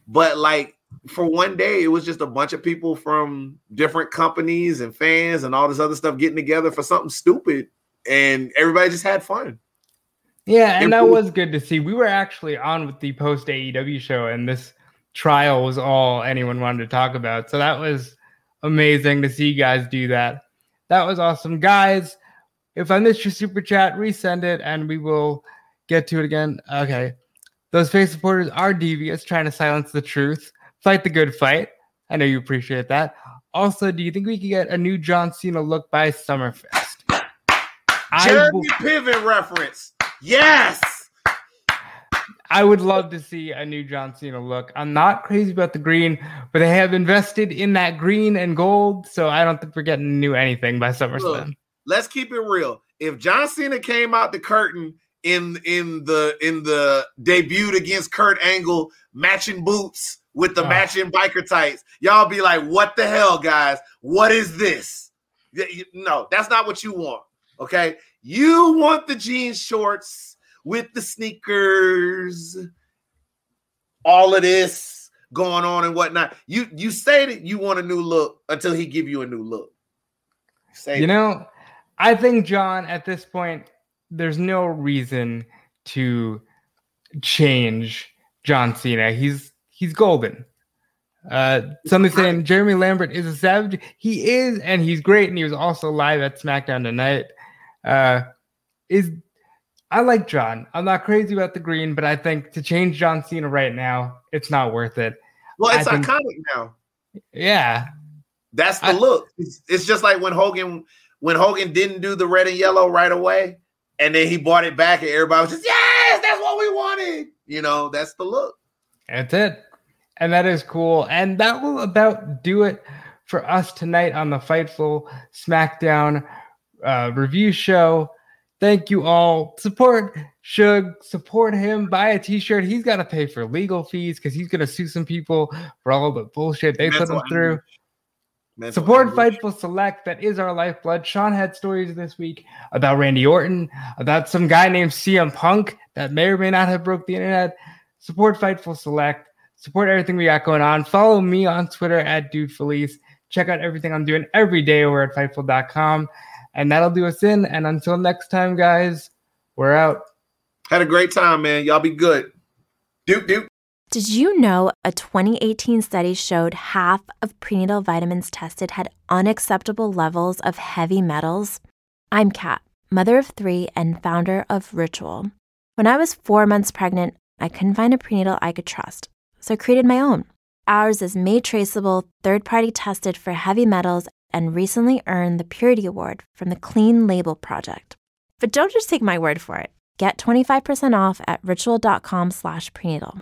Speaker 2: But like for one day, it was just a bunch of people from different companies and fans and all this other stuff getting together for something stupid, and everybody just had fun.
Speaker 1: Yeah, and that was good to see. We were actually on with the post AEW show, and this trial was all anyone wanted to talk about. So that was amazing to see you guys do that. That was awesome. Guys, if I missed your super chat, resend it and we will get to it again. Okay. Those face supporters are devious, trying to silence the truth. Fight the good fight. I know you appreciate that. Also, do you think we could get a new John Cena look by Summerfest?
Speaker 2: Jeremy Piven reference. Yes.
Speaker 1: I would love to see a new John Cena look. I'm not crazy about the green, but they have invested in that green and gold, so I don't think we're getting new anything by SummerSlam. Look,
Speaker 2: let's keep it real. If John Cena came out the curtain in in the in the debut against Kurt Angle, matching boots with the oh. matching biker tights, y'all be like, "What the hell, guys? What is this?" No, that's not what you want. Okay, you want the jean shorts with the sneakers, all of this going on and whatnot. You you say that you want a new look until he give you a new look.
Speaker 1: Say you that. know, I think John at this point, there's no reason to change John Cena. He's he's golden. Uh, somebody saying Jeremy Lambert is a savage. He is, and he's great, and he was also live at SmackDown tonight. Uh, is I like John. I'm not crazy about the green, but I think to change John Cena right now, it's not worth it.
Speaker 2: Well, it's iconic now.
Speaker 1: Yeah,
Speaker 2: that's the I, look. It's, it's, just like when Hogan when Hogan didn't do the red and yellow right away, and then he bought it back, and everybody was just yes, that's what we wanted. You know, that's the look.
Speaker 1: That's it, and that is cool. And that will about do it for us tonight on the Fightful SmackDown uh, review show. Thank you all. Support Suge, support him, buy a t-shirt. He's got to pay for legal fees because he's gonna sue some people for all the bullshit they put him through. Mental support anguish. Fightful Select. That is our lifeblood. Sean had stories this week about Randy Orton, about some guy named CM Punk that may or may not have broke the internet. Support Fightful Select. Support everything we got going on. Follow me on Twitter at Dude Felice. Check out everything I'm doing every day over at Fightful.com. And that'll do us in. And until next time, guys, we're out.
Speaker 2: Had a great time, man. Y'all be good. Doop, doop.
Speaker 4: Did you know a 2018 study showed half of prenatal vitamins tested had unacceptable levels of heavy metals? I'm Kat, mother of three and founder of Ritual. When I was four months pregnant, I couldn't find a prenatal I could trust, so I created my own. Ours is made traceable, third party tested for heavy metals and recently earned the Purity Award from the Clean Label Project. But don't just take my word for it. Get 25% off at ritual.com slash prenatal.